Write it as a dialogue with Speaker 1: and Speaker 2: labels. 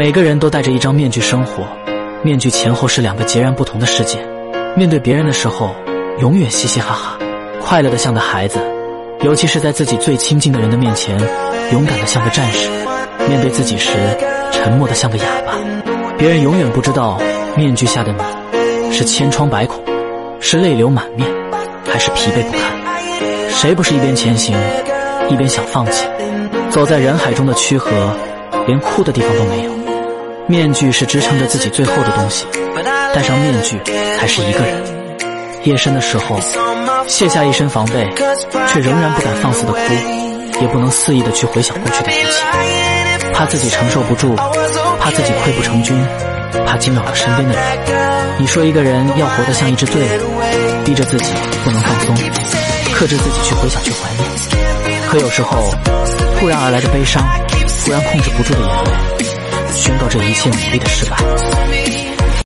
Speaker 1: 每个人都戴着一张面具生活，面具前后是两个截然不同的世界。面对别人的时候，永远嘻嘻哈哈，快乐的像个孩子；尤其是在自己最亲近的人的面前，勇敢的像个战士。面对自己时，沉默的像个哑巴。别人永远不知道，面具下的你是千疮百孔，是泪流满面，还是疲惫不堪。谁不是一边前行，一边想放弃？走在人海中的躯壳，连哭的地方都没有。面具是支撑着自己最后的东西，戴上面具才是一个人。夜深的时候，卸下一身防备，却仍然不敢放肆的哭，也不能肆意的去回想过去的一切，怕自己承受不住，怕自己溃不成军，怕惊扰了身边的人。你说一个人要活得像一只醉了，逼着自己不能放松，克制自己去回想去怀念。可有时候，突然而来的悲伤，突然控制不住的眼泪。宣告这一切努力的失败。